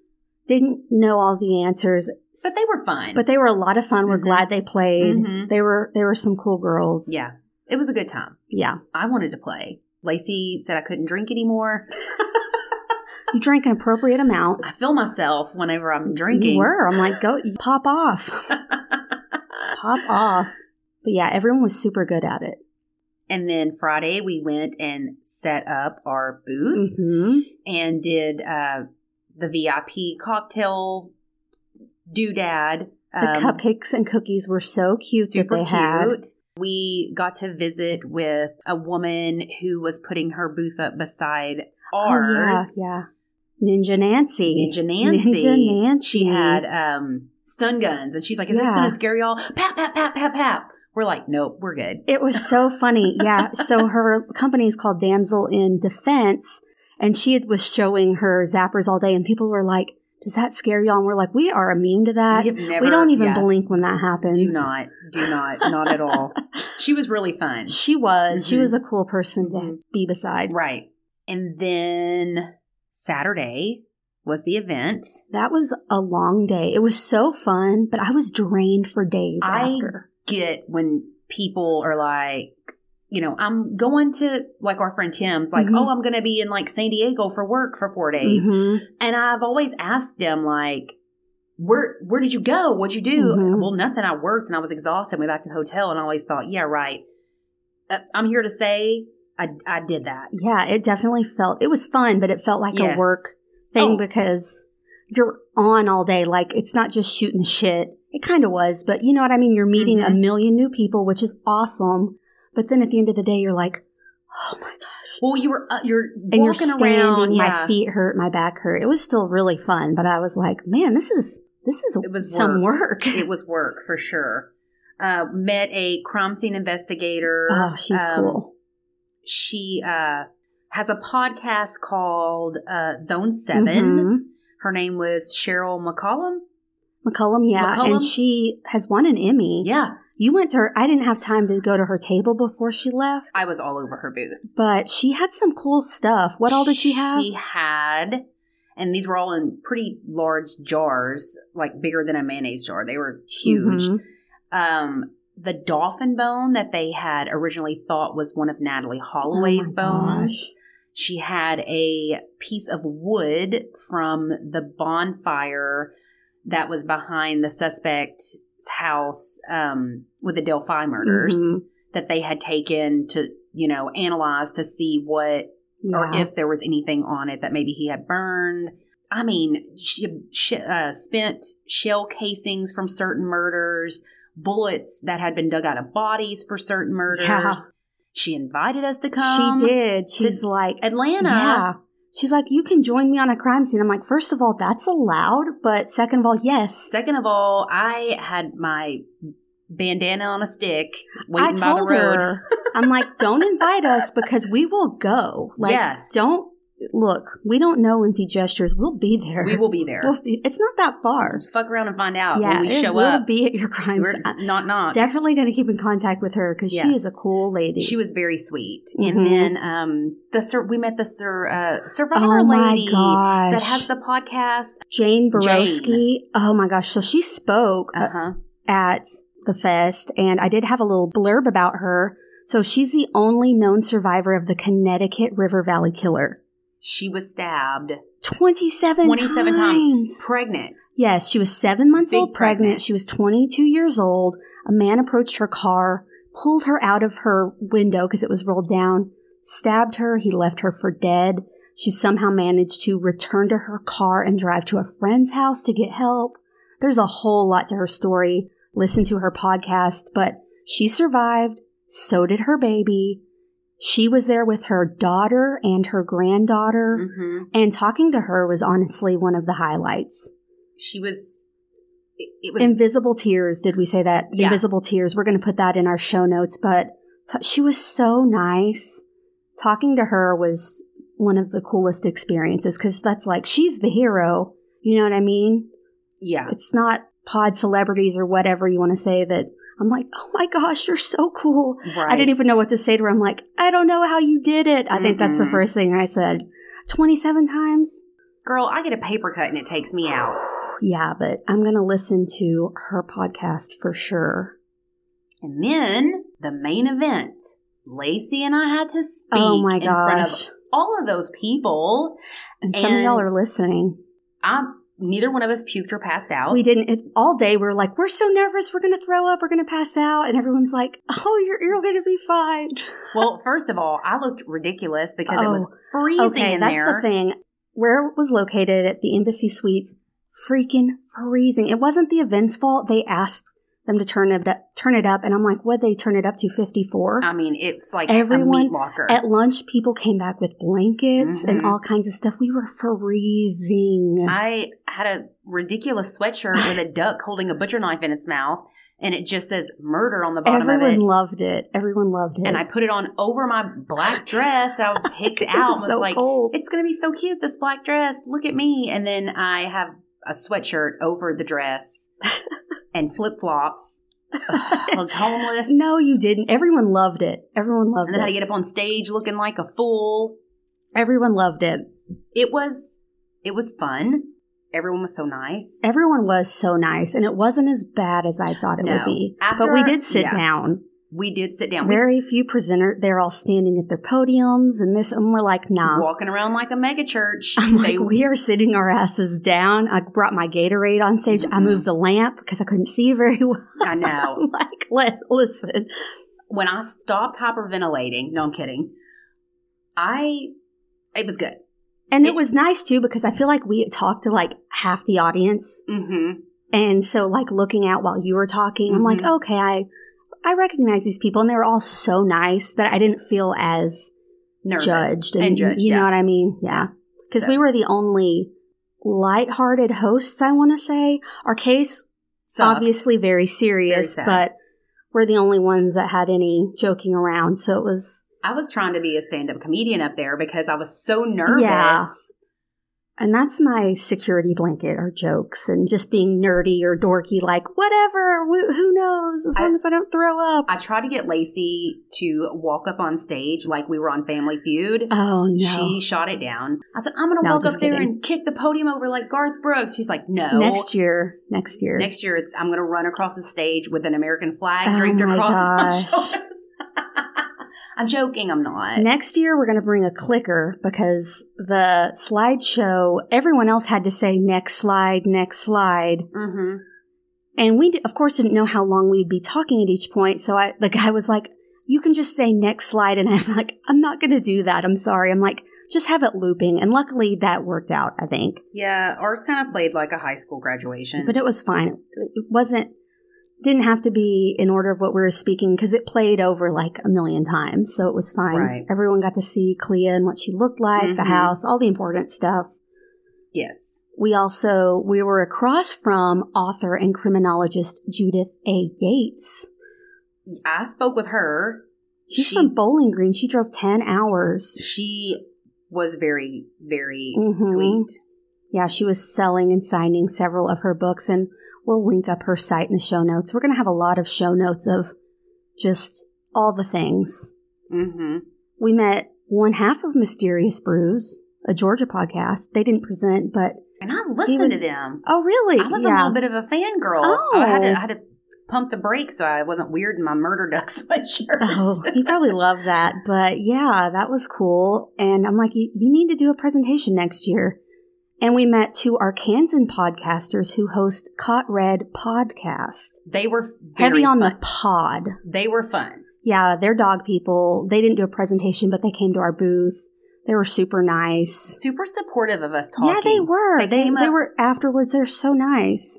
Speaker 2: didn't know all the answers,
Speaker 1: but they were fun.
Speaker 2: but they were a lot of fun. We're
Speaker 1: Mhm.
Speaker 2: glad they played.
Speaker 1: Mhm.
Speaker 2: They were, they were some cool girls.
Speaker 1: yeah, it was a good time.
Speaker 2: Yeah.
Speaker 1: I wanted to play. Lacey said I couldn't drink anymore. (laughs)
Speaker 2: You drank an appropriate amount.
Speaker 1: I feel myself whenever I'm drinking.
Speaker 2: You were. I'm like, go (laughs) pop off. pop off. But yeah, everyone was super good at it.
Speaker 1: And then Friday, we went and set up our booth
Speaker 2: hmm
Speaker 1: and did uh, the VIP cocktail doodad.
Speaker 2: The
Speaker 1: um,
Speaker 2: cupcakes and cookies were so cute
Speaker 1: super
Speaker 2: that they had.
Speaker 1: We got to visit with a woman who was putting her booth up beside ours.
Speaker 2: Oh, yeah, yeah. Ninja Nancy.
Speaker 1: Ninja Nancy.
Speaker 2: Ninja Nancy.
Speaker 1: She had um, stun guns, and she's like, "Is this going to scare y'all?" Pap, pap, pap, pap, pap. We're like, "Nope, we're good."
Speaker 2: It was so funny. Yeah. So her company is called Damsel in Defense, and she was showing her zappers all day, and people were like, "Does that scare y'all?" And we're like, "We are immune to that.
Speaker 1: we never.
Speaker 2: we don't even
Speaker 1: yeah,
Speaker 2: blink when that happens."
Speaker 1: Do not. Do not. Not at all. (laughs) She was really fun.
Speaker 2: She was. She
Speaker 1: Mhm.
Speaker 2: was a cool person to
Speaker 1: Mhm.
Speaker 2: be beside.
Speaker 1: Right. And then Saturday was the event.
Speaker 2: That was a long day. It was so fun, but I was drained for days
Speaker 1: I-
Speaker 2: after.
Speaker 1: Get when people are like, you know, I'm going to like our friend Tim's like,
Speaker 2: Mhm.
Speaker 1: oh, I'm going to be in like San Diego for work for four days.
Speaker 2: Mhm.
Speaker 1: And I've always asked them like, where where did you go? What'd you do?
Speaker 2: Mhm.
Speaker 1: Well, nothing. I worked and I was exhausted. Went back to the hotel and I always thought, yeah, right. Uh, I'm here to say I, I did that.
Speaker 2: Yeah, it definitely felt, it was fun, but it felt like
Speaker 1: Yes.
Speaker 2: a work thing
Speaker 1: Oh.
Speaker 2: because you're on all day. Like it's not just shooting shit. It kind of was, but you know what I mean? You're meeting a
Speaker 1: Mhm.
Speaker 2: million new people, which is awesome. But then at the end of the day, you're like, oh my gosh.
Speaker 1: Well, you were uh, you're
Speaker 2: And you're
Speaker 1: walking
Speaker 2: standing,
Speaker 1: around.
Speaker 2: my feet hurt, my back hurt. It was still really fun, but I was like, man, this is, this is
Speaker 1: It was
Speaker 2: some work.
Speaker 1: it was work for sure. Uh, met a crime scene investigator.
Speaker 2: oh, she's
Speaker 1: Um,
Speaker 2: cool.
Speaker 1: She uh, has a podcast called uh, Zone 7
Speaker 2: Mhm.
Speaker 1: Her name was Sheryl McCollum.
Speaker 2: McCullum, yeah.
Speaker 1: McCollum?
Speaker 2: And she has won an Emmy.
Speaker 1: Yeah,
Speaker 2: You went to her, I didn't have time to go to her table before she left,
Speaker 1: I was all over her booth.
Speaker 2: but she had some cool stuff. What all did she have?
Speaker 1: She had, and these were all in pretty large jars, like bigger than a mayonnaise jar. They were huge.
Speaker 2: Mhm.
Speaker 1: Um, the dolphin bone that they had originally thought was one of Natalee Holloway's
Speaker 2: Oh
Speaker 1: bones.
Speaker 2: gosh.
Speaker 1: She had a piece of wood from the bonfire that was behind the suspect's house um, with the Delphi murders
Speaker 2: Mhm.
Speaker 1: that they had taken to, you know, analyze to see what or if there was anything on it that maybe he had burned. I mean, she, she uh, spent shell casings from certain murders, bullets that had been dug out of bodies for certain murders.
Speaker 2: Yeah.
Speaker 1: She invited us to come.
Speaker 2: she did. She's like,
Speaker 1: Atlanta.
Speaker 2: yeah. She's like, you can join me on a crime scene. I'm like, first of all, that's allowed, but second of all, yes.
Speaker 1: Second of all, I had my bandana on a stick
Speaker 2: I
Speaker 1: waiting by the
Speaker 2: told
Speaker 1: road.
Speaker 2: her, (laughs) I'm like, don't invite us because we will go. Like,
Speaker 1: Yes.
Speaker 2: don't look. We don't know empty gestures. We'll be there.
Speaker 1: We will be there.
Speaker 2: We'll be, it's not that far.
Speaker 1: Fuck around and find out
Speaker 2: yeah,
Speaker 1: when we show
Speaker 2: will
Speaker 1: up.
Speaker 2: be at your crime
Speaker 1: We're
Speaker 2: scene.
Speaker 1: knock knock.
Speaker 2: Definitely going to keep in contact with her because
Speaker 1: Yeah.
Speaker 2: she is a cool lady.
Speaker 1: She was very sweet.
Speaker 2: Mhm.
Speaker 1: And then um the sur- we met the sur- uh, survivor
Speaker 2: oh
Speaker 1: lady
Speaker 2: gosh.
Speaker 1: that has the podcast.
Speaker 2: Jane Boroski. Oh my gosh. So she spoke uh,
Speaker 1: Uh-huh.
Speaker 2: at the fest, and I did have a little blurb about her. So she's the only known survivor of the Connecticut River Valley Killer.
Speaker 1: She was stabbed
Speaker 2: 27,
Speaker 1: 27 times. pregnant.
Speaker 2: Yes, she was seven months
Speaker 1: Big
Speaker 2: old pregnant.
Speaker 1: pregnant.
Speaker 2: She was 22 years old. A man approached her car, pulled her out of her window because it was rolled down, stabbed her. He left her for dead. She somehow managed to return to her car and drive to a friend's house to get help. There's a whole lot to her story. Listen to her podcast, but she survived. So did her baby. She was there with her daughter and her granddaughter.
Speaker 1: hmm
Speaker 2: And talking to her was honestly one of the highlights.
Speaker 1: She was. It, it was.
Speaker 2: Invisible Tears, did we say that?
Speaker 1: Yeah.
Speaker 2: Invisible Tears. We're going to put that in our show notes, but t- she was so nice. Talking to her was one of the coolest experiences because that's like, she's the hero. You know what I mean?
Speaker 1: yeah.
Speaker 2: It's not pod celebrities or whatever you want to say that I'm like, oh my gosh, you're so cool.
Speaker 1: Right.
Speaker 2: I didn't even know what to say to her. I'm like, I don't know how you did it. I think that's the first thing I said. 27 times?
Speaker 1: Girl, I get a paper cut and it takes me out. (sighs)
Speaker 2: Yeah, but I'm going to listen to her podcast for sure.
Speaker 1: And then the main event. Lacey and I had to oh speak
Speaker 2: Oh my
Speaker 1: in front
Speaker 2: gosh.
Speaker 1: of all of those people.
Speaker 2: And some of y'all are listening.
Speaker 1: I'm, neither one of us puked or passed out.
Speaker 2: We didn't it, all day. We were like, we're so nervous. We're going to throw up. We're going to pass out. And everyone's like, oh, you're, you're going to be fine. (laughs)
Speaker 1: well, first of all, I looked ridiculous because it was
Speaker 2: Oh,
Speaker 1: freezing
Speaker 2: okay,
Speaker 1: in
Speaker 2: that's
Speaker 1: there.
Speaker 2: the thing. Where it was located at the Embassy Suites, freaking freezing. It wasn't the event's fault. They asked them to turn it up, turn it up, and I'm like, what? They turn it up to 54.
Speaker 1: I mean, it's like
Speaker 2: Everyone
Speaker 1: a meat locker.
Speaker 2: At lunch, people came back with blankets and
Speaker 1: Mhm.
Speaker 2: all kinds of stuff. We were freezing.
Speaker 1: I had a ridiculous sweatshirt with a duck holding a butcher knife in its mouth, and it just says murder on the bottom
Speaker 2: Everyone
Speaker 1: of it.
Speaker 2: Everyone loved it. Everyone loved it.
Speaker 1: and I put it on over my black (laughs) dress that I picked out.
Speaker 2: was
Speaker 1: was
Speaker 2: so
Speaker 1: like,
Speaker 2: cold.
Speaker 1: it's going to be so cute, this black dress. Look at me. And then I have a sweatshirt over the dress (laughs) and flip flops. I was (laughs) homeless.
Speaker 2: no, you didn't. Everyone loved it. Everyone loved it.
Speaker 1: And then I
Speaker 2: it.
Speaker 1: to get up on stage looking like a fool.
Speaker 2: Everyone loved it.
Speaker 1: It was, it was fun. Everyone was so nice.
Speaker 2: Everyone was so nice, and it wasn't as bad as I thought it
Speaker 1: No.
Speaker 2: would be.
Speaker 1: After
Speaker 2: but we did sit
Speaker 1: yeah.
Speaker 2: down.
Speaker 1: We did sit down. We
Speaker 2: Very few presenters. They're all standing at their podiums, and this, and we're like, nah.
Speaker 1: walking around like a mega church. (laughs)
Speaker 2: I'm
Speaker 1: They-
Speaker 2: like, we are sitting our asses down. I brought my Gatorade on stage. I
Speaker 1: Mhm.
Speaker 2: moved the lamp because I couldn't see very (laughs) well.
Speaker 1: I know.
Speaker 2: Like, let listen.
Speaker 1: When I stopped hyperventilating, no, I'm kidding. I, it was good.
Speaker 2: And it
Speaker 1: It-
Speaker 2: was nice too because I feel like we had talked to like half the audience.
Speaker 1: Mm-hmm.
Speaker 2: And so like looking out while you were talking, I'm like,
Speaker 1: Mhm.
Speaker 2: okay, I I recognize these people and they were all so nice that I didn't feel as
Speaker 1: Nervous
Speaker 2: judged
Speaker 1: and, judged.
Speaker 2: You
Speaker 1: yeah.
Speaker 2: know what I mean? Yeah. Because
Speaker 1: So-
Speaker 2: we were the only lighthearted hosts, I want to say. Our case obviously very serious,
Speaker 1: sad.
Speaker 2: but we're the only ones that had any joking around. So it was,
Speaker 1: I was trying to be a stand-up comedian up there because I was so nervous.
Speaker 2: Yeah. And that's my security blanket, our jokes and just being nerdy or dorky, like whatever, wh- who knows, as
Speaker 1: I-
Speaker 2: long as I don't throw up.
Speaker 1: I tried to get Lacey to walk up on stage like we were on Family Feud.
Speaker 2: oh no.
Speaker 1: She shot it down. I said, I'm going to
Speaker 2: No,
Speaker 1: walk up there and kick the podium over like Garth Brooks. She's like, no.
Speaker 2: next year, next year.
Speaker 1: Next year, it's I'm going to run across the stage with an American flag
Speaker 2: Oh
Speaker 1: draped across (laughs) my shoulders. I'm joking. I'm not.
Speaker 2: Next year, we're going to bring a clicker because the slideshow, everyone else had to say next slide, next slide.
Speaker 1: hmm
Speaker 2: And we, of course, didn't know how long we'd be talking at each point. So I, the guy was like, you can just say next slide. And (laughs) I'm like, I'm not going to do that. I'm sorry. I'm like, just have it looping. And luckily that worked out, I think.
Speaker 1: Yeah, ours kind of played like a high school graduation.
Speaker 2: But it was fine. It wasn't, didn't have to be in order of what we were speaking because it played over like a million times. So it was fine.
Speaker 1: Right.
Speaker 2: Everyone got to see Clea and what she looked like, the
Speaker 1: Mhm.
Speaker 2: house, all the important stuff.
Speaker 1: yes.
Speaker 2: We also, we were across from author and criminologist Judith A. Yates.
Speaker 1: I spoke with her.
Speaker 2: She's, from Bowling Green. She drove 10 hours.
Speaker 1: She was very, very
Speaker 2: Mhm.
Speaker 1: sweet.
Speaker 2: Yeah, she was selling and signing several of her books, and we'll link up her site in the show notes. We're going to have a lot of show notes of just all the things.
Speaker 1: hmm
Speaker 2: We met one half of Mysterious Brews, a Georgia podcast. They didn't present, but
Speaker 1: And I listened
Speaker 2: was-
Speaker 1: to them.
Speaker 2: oh, really?
Speaker 1: I was a little bit of a fangirl.
Speaker 2: Oh.
Speaker 1: I had to, I had to pump the brakes so I wasn't weird in my murder duck (laughs) sweatshirt.
Speaker 2: Oh, he probably loved that. But yeah, that was cool. And I'm like, you, you need to do a presentation next year. And we met two Arkansan podcasters who host Caught Red podcast.
Speaker 1: they were
Speaker 2: Heavy on
Speaker 1: fun.
Speaker 2: the pod.
Speaker 1: They were fun.
Speaker 2: Yeah, they're dog people. They didn't do a presentation, but they came to our booth. They were super nice.
Speaker 1: Super supportive of us talking.
Speaker 2: Yeah, they were.
Speaker 1: They
Speaker 2: They,
Speaker 1: came
Speaker 2: they
Speaker 1: up-
Speaker 2: were afterwards. They're so nice.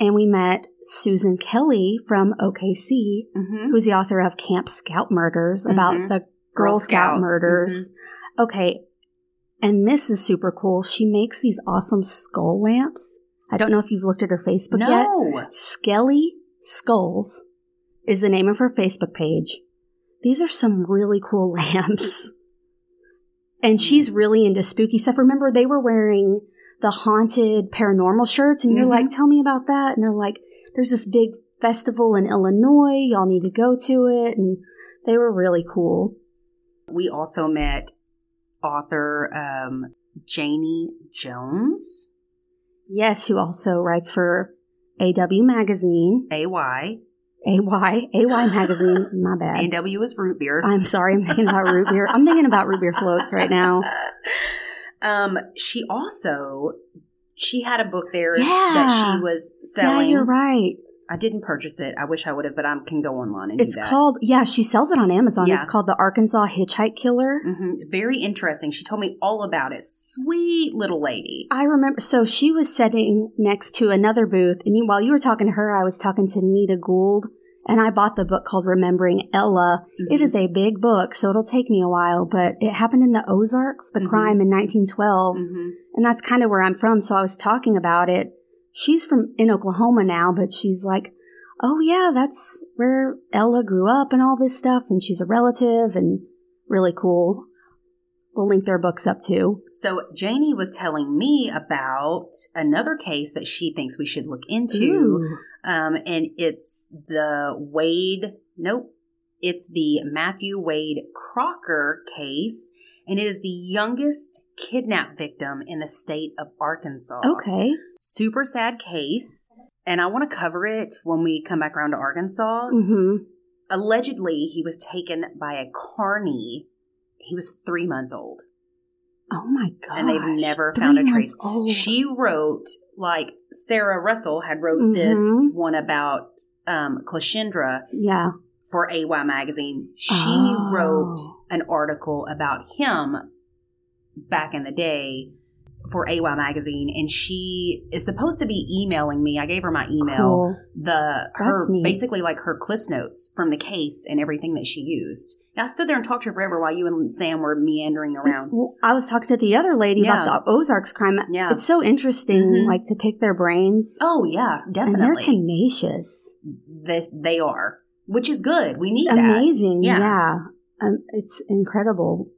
Speaker 2: And we met Susan Kelly from OKC,
Speaker 1: hmm
Speaker 2: who's the author of Camp Scout Murders about
Speaker 1: Mhm.
Speaker 2: the Girl,
Speaker 1: Girl
Speaker 2: Scout,
Speaker 1: Scout. Mm-hmm.
Speaker 2: murders. Okay. And this is super cool. She makes these awesome skull lamps. I don't know if you've looked at her Facebook yet.
Speaker 1: No.
Speaker 2: Skelly Skulls is the name of her Facebook page. These are some really cool (laughs) lamps. And she's really into spooky stuff. Remember, they were wearing the haunted paranormal shirts, and you're
Speaker 1: Mhm.
Speaker 2: like, tell me about that. And they're like, there's this big festival in Illinois. Y'all need to go to it. And they were really cool.
Speaker 1: We also met author um, Janie Jones,
Speaker 2: Yes, who also writes for AW Magazine.
Speaker 1: AY.
Speaker 2: AY. AY (laughs) magazine. My bad.
Speaker 1: A&W is root beer.
Speaker 2: I'm sorry. I'm thinking about root beer. I'm thinking about root beer floats right now. (laughs)
Speaker 1: um, she also she had a book there
Speaker 2: Yeah.
Speaker 1: that she was selling.
Speaker 2: Yeah, you're right.
Speaker 1: I didn't purchase it. I wish I would have, but I can go online and
Speaker 2: It's called, yeah, she sells it on Amazon.
Speaker 1: Yeah.
Speaker 2: It's called The Arkansas Hitchhike Killer.
Speaker 1: hmm Very interesting. She told me all about it. Sweet little lady.
Speaker 2: I remember, so she was sitting next to another booth, and you, while you were talking to her, I was talking to Nita Gould, and I bought the book called Remembering Ella. It
Speaker 1: Mhm.
Speaker 2: is a big book, so it'll take me a while, but it happened in the Ozarks, the
Speaker 1: Mhm.
Speaker 2: crime in 1912,
Speaker 1: Mhm.
Speaker 2: and that's kind of where I'm from, so I was talking about it. She's from in Oklahoma now, but she's like, oh yeah, that's where Ella grew up and all this stuff, and she's a relative, and really cool. We'll link their books up too.
Speaker 1: So Janie was telling me about another case that she thinks we should look into. Um, and it's the Wade, nope, it's the Matthew Wade Crocker case. And it is the youngest kidnap victim in the state of Arkansas.
Speaker 2: Okay.
Speaker 1: Super sad case. And I want to cover it when we come back around to Arkansas.
Speaker 2: Mm-hmm.
Speaker 1: Allegedly, he was taken by a carney. He was three months old.
Speaker 2: Oh my god!
Speaker 1: And they've never found a trace.
Speaker 2: Old.
Speaker 1: She wrote, like Sarah Russell had wrote this
Speaker 2: Mhm.
Speaker 1: one about um, Cleashindra
Speaker 2: yeah.
Speaker 1: for AY Magazine. She
Speaker 2: Oh.
Speaker 1: wrote an article about him back in the day for AY Magazine, and she is supposed to be emailing me. I gave her my email.
Speaker 2: Cool.
Speaker 1: The her basically like her cliffs notes from the case and everything that she used. And I stood there and talked to her forever while you and Sam were meandering around.
Speaker 2: Well, I was talking to the other lady
Speaker 1: Yeah.
Speaker 2: about the Ozarks crime.
Speaker 1: Yeah.
Speaker 2: It's so interesting,
Speaker 1: Mhm.
Speaker 2: like to pick their brains.
Speaker 1: Oh yeah,
Speaker 2: and they're tenacious.
Speaker 1: this they are, which is good. We need that.
Speaker 2: Amazing.
Speaker 1: Yeah.
Speaker 2: Yeah. Um, it's incredible.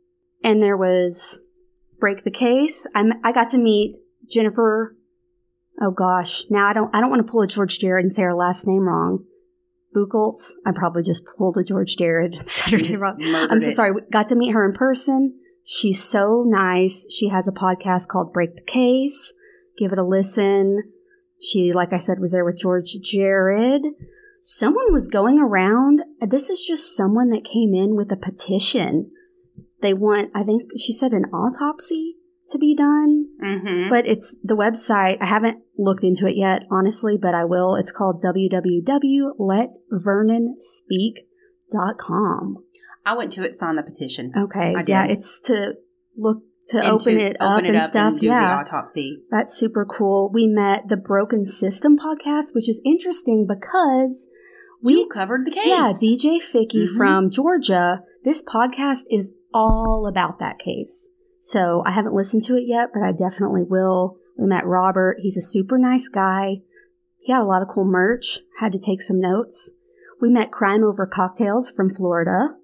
Speaker 2: And there was Break the Case. I, I got to meet Jennifer. Oh gosh. Now I don't, I don't want to pull a George Jared and say her last name wrong. Buchholz. I probably just pulled a George Jared and (laughs) said her name wrong. I'm so
Speaker 1: it.
Speaker 2: sorry. We got to meet her in person. She's so nice. She has a podcast called Break the Case. Give it a listen. She, like I said, was there with George Jared. Someone was going around. This is just someone that came in with a petition. They want, I think she said an autopsy to be done,
Speaker 1: Mhm.
Speaker 2: but it's the website. I haven't looked into it yet, honestly, but I will. It's called www.letvernonspeak.com.
Speaker 1: I went to it, signed the petition.
Speaker 2: Okay.
Speaker 1: I
Speaker 2: Yeah, it's to look to
Speaker 1: And
Speaker 2: open
Speaker 1: to
Speaker 2: it up
Speaker 1: it
Speaker 2: and
Speaker 1: up
Speaker 2: stuff.
Speaker 1: and do
Speaker 2: yeah.
Speaker 1: the autopsy.
Speaker 2: That's super cool. We met the Broken System podcast, which is interesting because we
Speaker 1: you covered the case.
Speaker 2: yeah, DJ Ficky
Speaker 1: Mhm.
Speaker 2: from Georgia. This podcast is all about that case. So I haven't listened to it yet, but I definitely will. We met Robert. He's a super nice guy. He had a lot of cool merch. Had to take some notes. We met Crime Over Cocktails from Florida.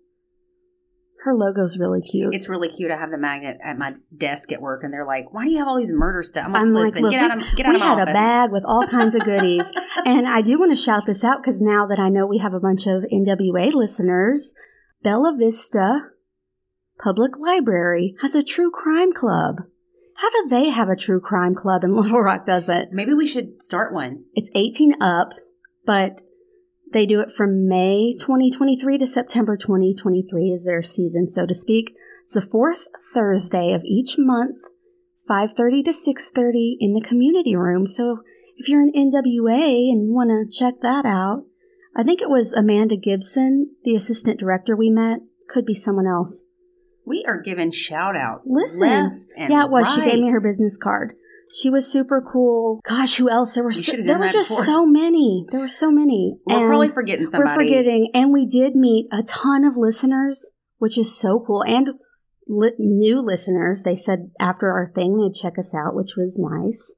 Speaker 2: Her logo's really cute.
Speaker 1: It's really cute. I have the magnet at my desk at work, and they're like, "Why do you have all these murder stuff?" I'm like,
Speaker 2: I'm like,
Speaker 1: "Listen,
Speaker 2: look,
Speaker 1: get out of get out
Speaker 2: we
Speaker 1: of my
Speaker 2: had
Speaker 1: office."
Speaker 2: a bag with all kinds of goodies. (laughs) and I do want to shout this out because now that I know we have a bunch of NWA listeners, Bella Vista Public Library has a true crime club. How do they have a true crime club and (laughs) Little Rock doesn't?
Speaker 1: Maybe we should start one.
Speaker 2: It's 18 up, but they do it from May 2023 to September 2023 is their season, so to speak. It's the fourth Thursday of each month, 5.30 to 6.30 in the community room. So if you're an NWA and want to check that out, I think it was Amanda Gibson, the assistant director we met. Could be someone else.
Speaker 1: We are giving shout outs
Speaker 2: Listen.
Speaker 1: left and
Speaker 2: yeah, it was. She gave me her business card. She was super cool. Gosh, who else? There were so, there were just
Speaker 1: before.
Speaker 2: so many. There were so many.
Speaker 1: We're
Speaker 2: And
Speaker 1: probably forgetting somebody.
Speaker 2: We're forgetting, and we did meet a ton of listeners, which is so cool, and li- new listeners. They said after our thing they'd check us out, which was nice.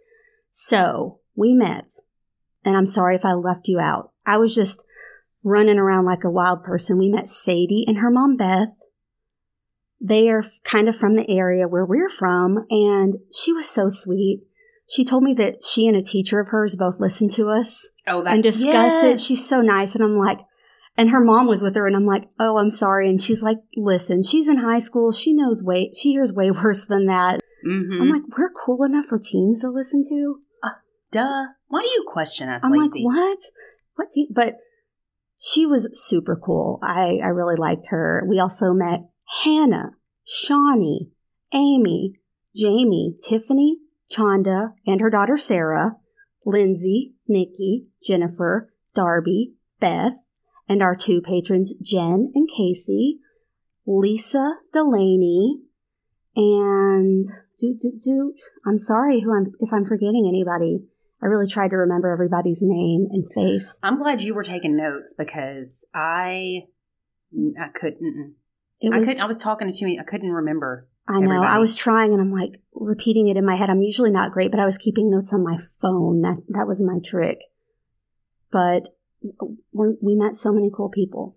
Speaker 2: So we met, and I'm sorry if I left you out. I was just running around like a wild person. We met Sadie and her mom Beth. They are kind of from the area where we're from, and she was so sweet. She told me that she and a teacher of hers both listened to us
Speaker 1: Oh, that
Speaker 2: and discuss it. She's so nice. And I'm like, and her mom was with her and I'm like, oh, I'm sorry. And she's like, listen, she's in high school. She knows way, she hears way (laughs) worse than that.
Speaker 1: Mhm.
Speaker 2: I'm like, we're cool enough for teens to listen to.
Speaker 1: Uh, duh. Why do you question us,
Speaker 2: I'm
Speaker 1: Lacey?
Speaker 2: like, what? What teen? But she was super cool. I, I really liked her. We also met Hannah, Shawnee, Amy, Jamie, Tiffany, Chanda, and her daughter Sarah, Lindsay, Nikki, Jennifer, Darby, Beth, and our two patrons, Jen and Casey, Lisa Delaney, and do do do. I'm sorry who I'm if I'm forgetting anybody. I really tried to remember everybody's name and face.
Speaker 1: I'm glad you were taking notes because I I couldn't.
Speaker 2: It
Speaker 1: I
Speaker 2: was,
Speaker 1: couldn't. I was talking to you. I couldn't remember.
Speaker 2: I know. I was trying and I'm like repeating it in my head. I'm usually not great, but I was keeping notes on my phone. That that was my trick. But we're, met so many cool people.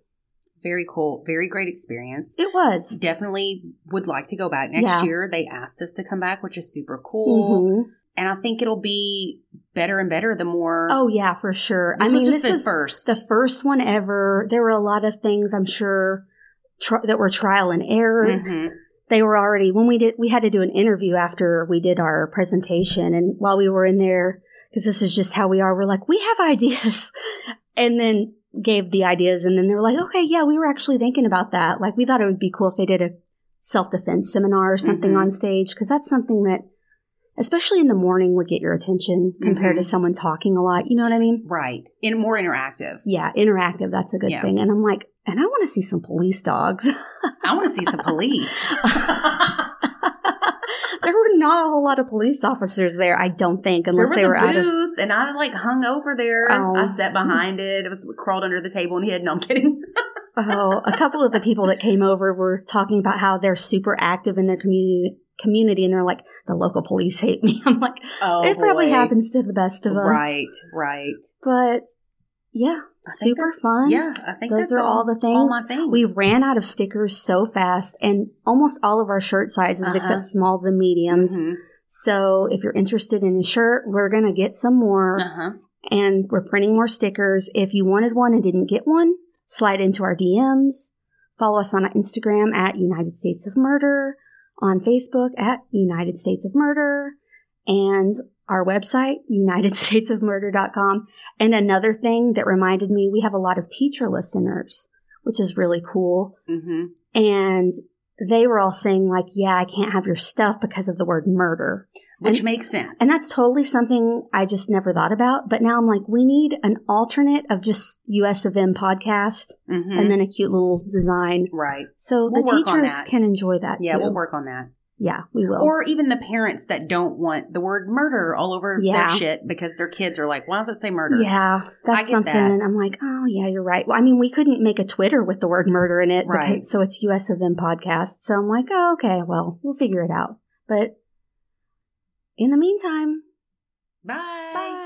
Speaker 1: Very cool. Very great experience.
Speaker 2: It was.
Speaker 1: Definitely would like to go back next
Speaker 2: Yeah.
Speaker 1: year. They asked us to come back, which is super cool.
Speaker 2: Mhm.
Speaker 1: And I think it'll be better and better the more.
Speaker 2: Oh yeah, for sure.
Speaker 1: this
Speaker 2: I mean, this
Speaker 1: the
Speaker 2: was
Speaker 1: first.
Speaker 2: the first one ever. There were a lot of things I'm sure tr- that were trial and error.
Speaker 1: Mhm.
Speaker 2: They were already when we did. We had to do an interview after we did our presentation, and while we were in there, because this is just how we are. We're like, we have (laughs) ideas, and then gave the ideas, and then they were like, okay, yeah, we were actually thinking about that. Like we thought it would be cool if they did a self defense seminar or something
Speaker 1: Mhm.
Speaker 2: on stage, because that's something that. Especially in the morning, would get your attention compared
Speaker 1: Mhm.
Speaker 2: to someone talking a lot. You know what I mean?
Speaker 1: Right. And more interactive.
Speaker 2: Yeah, interactive. That's a good
Speaker 1: Yeah.
Speaker 2: thing. And I'm like, and I want to see some police dogs.
Speaker 1: I want to see some police. (laughs) (laughs)
Speaker 2: there were not a whole lot of police officers there, I don't think,
Speaker 1: there
Speaker 2: unless
Speaker 1: was
Speaker 2: they
Speaker 1: a
Speaker 2: were out of.
Speaker 1: booth, and I like hung over there.
Speaker 2: Oh.
Speaker 1: I sat behind it. It was crawled under the table and hid. No, I'm kidding. (laughs)
Speaker 2: Oh, a couple of the people that came over were talking about how they're super active in their community. Community, and they're like, the local police hate me. (laughs) I'm like,
Speaker 1: Oh,
Speaker 2: it probably happens to the best of us,
Speaker 1: Right, right.
Speaker 2: But yeah, super fun.
Speaker 1: Yeah, I think
Speaker 2: Those
Speaker 1: that's
Speaker 2: are all the things.
Speaker 1: All my things.
Speaker 2: We ran out of stickers so fast, and almost all of our shirt sizes,
Speaker 1: Uh-huh.
Speaker 2: except smalls and mediums.
Speaker 1: Mhm.
Speaker 2: So if you're interested in a shirt, we're gonna get some more.
Speaker 1: Uh-huh.
Speaker 2: and we're printing more stickers. If you wanted one and didn't get one, slide into our DMs. Follow us on Instagram at United States of Murder, on Facebook at United States of Murder, and our website, (laughs) unitedstatesofmurder.com. And another thing that reminded me, we have a lot of teacher listeners, which is really cool.
Speaker 1: hmm
Speaker 2: And they were all saying like, yeah, I can't have your stuff because of the word murder.
Speaker 1: Which
Speaker 2: And-
Speaker 1: makes sense.
Speaker 2: And that's totally something I just never thought about. But now I'm like, we need an alternate of just US of M podcast
Speaker 1: Mhm.
Speaker 2: and then a cute little design.
Speaker 1: right.
Speaker 2: So
Speaker 1: We'll
Speaker 2: the teachers can enjoy that
Speaker 1: Yeah,
Speaker 2: too.
Speaker 1: we'll work on that.
Speaker 2: Yeah, we will.
Speaker 1: Or even the parents that don't want the word murder all over
Speaker 2: Yeah.
Speaker 1: their shit because their kids are like, why does it say murder?
Speaker 2: yeah, that's something.
Speaker 1: that.
Speaker 2: I'm like, oh yeah, you're right. Well, I mean, we couldn't make a Twitter with the word murder in it.
Speaker 1: Right.
Speaker 2: Because, so it's US of M podcast. So I'm like, oh, okay, well, we'll figure it out. But in the meantime,
Speaker 1: Bye.
Speaker 2: bye.